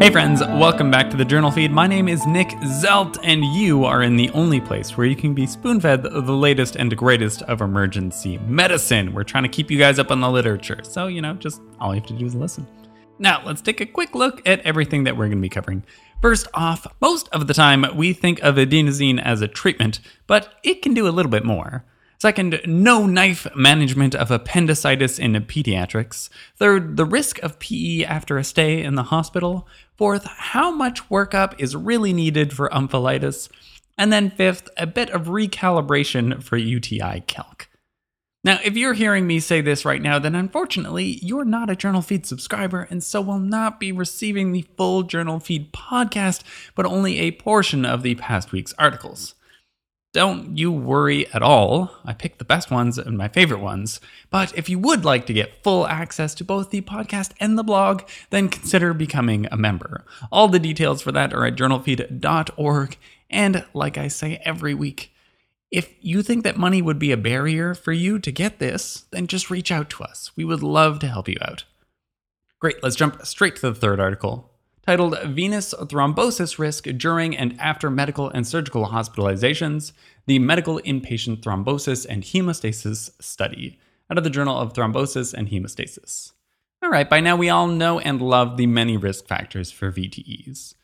Hey friends, welcome back to the journal feed. My name is Nick Zelt, and you are in the only place where you can be spoon fed the latest and greatest of emergency medicine. We're trying to keep you guys up on the literature, so you know, just all you have to do is listen. Now, let's take a quick look at everything that we're going to be covering. First off, most of the time we think of adenosine as a treatment, but it can do a little bit more. Second, no knife management of appendicitis in pediatrics. Third, the risk of PE after a stay in the hospital. Fourth, how much workup is really needed for omphalitis. And then fifth, a bit of recalibration for UTI calc. Now, if you're hearing me say this right now, then unfortunately, you're not a Journal Feed subscriber and so will not be receiving the full Journal Feed podcast, but only a portion of the past week's articles. Don't you worry at all. I picked the best ones and my favorite ones. But if you would like to get full access to both the podcast and the blog, then consider becoming a member. All the details for that are at journalfeed.org. And like I say every week, if you think that money would be a barrier for you to get this, then just reach out to us. We would love to help you out. Great, let's jump straight to the third article titled Venous Thrombosis Risk During and After Medical and Surgical Hospitalizations The Medical Inpatient Thrombosis and Hemostasis Study, out of the Journal of Thrombosis and Hemostasis. All right, by now we all know and love the many risk factors for VTEs.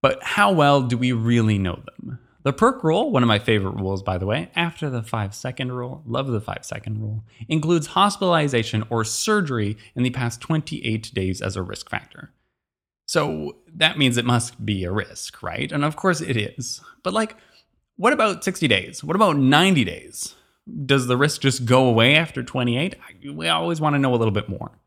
But how well do we really know them? The PERC rule, one of my favorite rules, by the way, after the five second rule, love the five second rule, includes hospitalization or surgery in the past 28 days as a risk factor. So that means it must be a risk, right? And of course it is. But like, what about 60 days? What about 90 days? Does the risk just go away after 28? We always want to know a little bit more.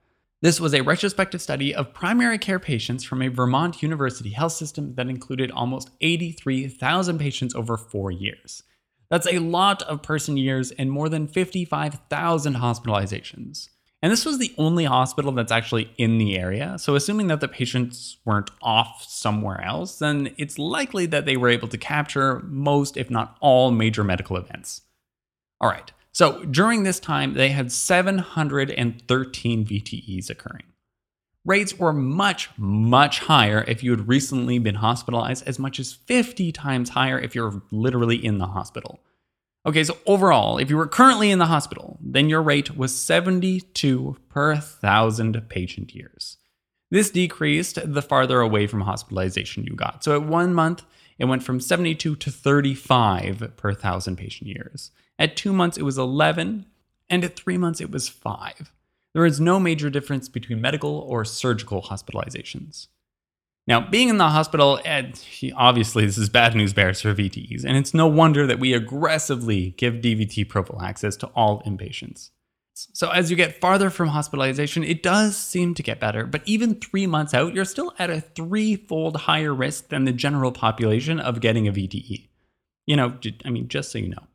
This was a retrospective study of primary care patients from a Vermont University health system that included almost 83,000 patients over four years. That's a lot of person years and more than 55,000 hospitalizations. And this was the only hospital that's actually in the area. So, assuming that the patients weren't off somewhere else, then it's likely that they were able to capture most, if not all, major medical events. All right. So, during this time, they had 713 VTEs occurring. Rates were much, much higher if you had recently been hospitalized, as much as 50 times higher if you're literally in the hospital. Okay, so overall, if you were currently in the hospital, then your rate was 72 per thousand patient years. This decreased the farther away from hospitalization you got. So at one month, it went from 72 to 35 per thousand patient years. At two months, it was 11, and at three months, it was 5. There is no major difference between medical or surgical hospitalizations. Now, being in the hospital, eh, obviously, this is bad news bears for VTEs, and it's no wonder that we aggressively give DVT prophylaxis to all inpatients. So, as you get farther from hospitalization, it does seem to get better, but even three months out, you're still at a threefold higher risk than the general population of getting a VTE. You know, I mean, just so you know.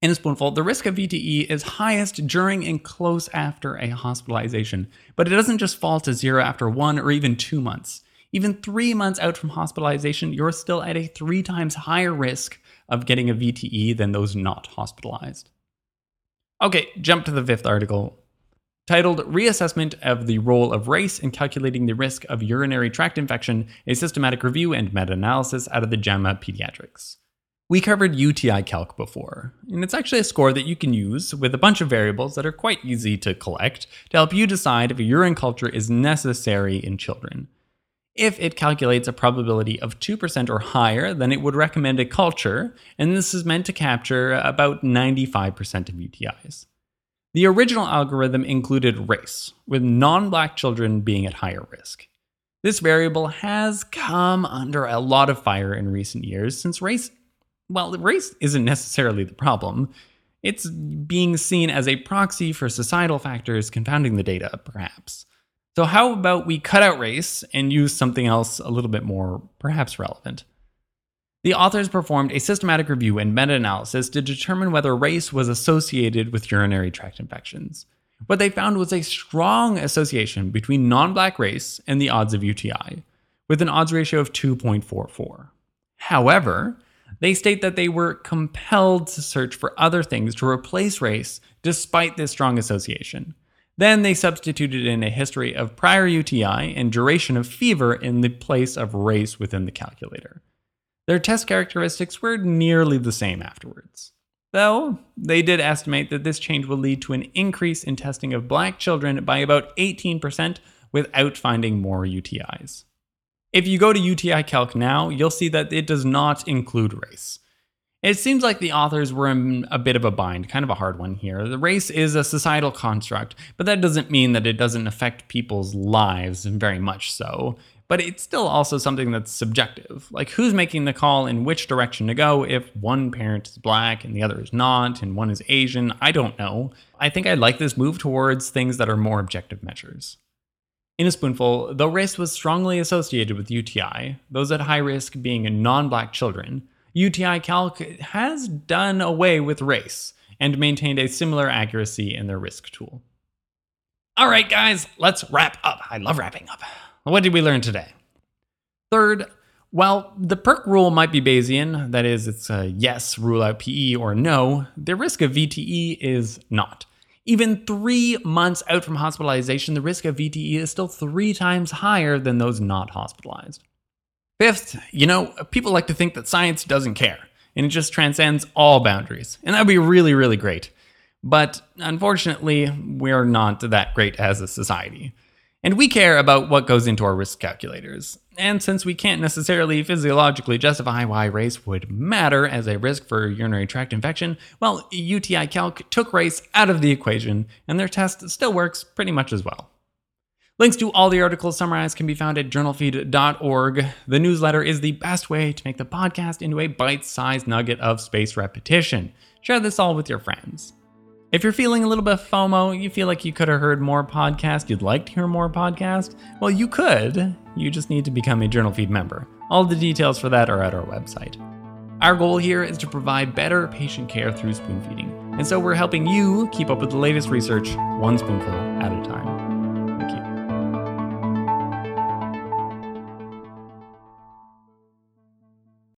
In a spoonful, the risk of VTE is highest during and close after a hospitalization, but it doesn't just fall to zero after one or even two months. Even three months out from hospitalization, you're still at a three times higher risk of getting a VTE than those not hospitalized. Okay, jump to the fifth article titled Reassessment of the Role of Race in Calculating the Risk of Urinary Tract Infection, a Systematic Review and Meta Analysis out of the JAMA Pediatrics. We covered UTI calc before, and it's actually a score that you can use with a bunch of variables that are quite easy to collect to help you decide if a urine culture is necessary in children. If it calculates a probability of 2% or higher, then it would recommend a culture, and this is meant to capture about 95% of UTIs. The original algorithm included race, with non black children being at higher risk. This variable has come under a lot of fire in recent years since race, well, race isn't necessarily the problem. It's being seen as a proxy for societal factors confounding the data, perhaps. So, how about we cut out race and use something else a little bit more, perhaps relevant? The authors performed a systematic review and meta analysis to determine whether race was associated with urinary tract infections. What they found was a strong association between non black race and the odds of UTI, with an odds ratio of 2.44. However, they state that they were compelled to search for other things to replace race despite this strong association. Then they substituted in a history of prior UTI and duration of fever in the place of race within the calculator. Their test characteristics were nearly the same afterwards. Though, they did estimate that this change will lead to an increase in testing of black children by about 18% without finding more UTIs. If you go to UTI Calc now, you'll see that it does not include race. It seems like the authors were in a bit of a bind, kind of a hard one here. The race is a societal construct, but that doesn't mean that it doesn't affect people's lives very much so. But it's still also something that's subjective. Like, who's making the call in which direction to go if one parent is black and the other is not, and one is Asian? I don't know. I think I like this move towards things that are more objective measures. In a spoonful, though race was strongly associated with UTI, those at high risk being non black children, UTI Calc has done away with race and maintained a similar accuracy in their risk tool. All right, guys, let's wrap up. I love wrapping up. What did we learn today? Third, while the PERC rule might be Bayesian, that is, it's a yes, rule out PE, or no, the risk of VTE is not. Even three months out from hospitalization, the risk of VTE is still three times higher than those not hospitalized. Fifth, you know, people like to think that science doesn't care and it just transcends all boundaries. And that would be really, really great. But unfortunately, we're not that great as a society. And we care about what goes into our risk calculators. And since we can't necessarily physiologically justify why race would matter as a risk for urinary tract infection, well, UTI Calc took race out of the equation, and their test still works pretty much as well. Links to all the articles summarized can be found at journalfeed.org. The newsletter is the best way to make the podcast into a bite sized nugget of space repetition. Share this all with your friends. If you're feeling a little bit FOMO, you feel like you could have heard more podcast, you'd like to hear more podcast, well, you could. You just need to become a Journal Feed member. All the details for that are at our website. Our goal here is to provide better patient care through spoon feeding, and so we're helping you keep up with the latest research one spoonful at a time.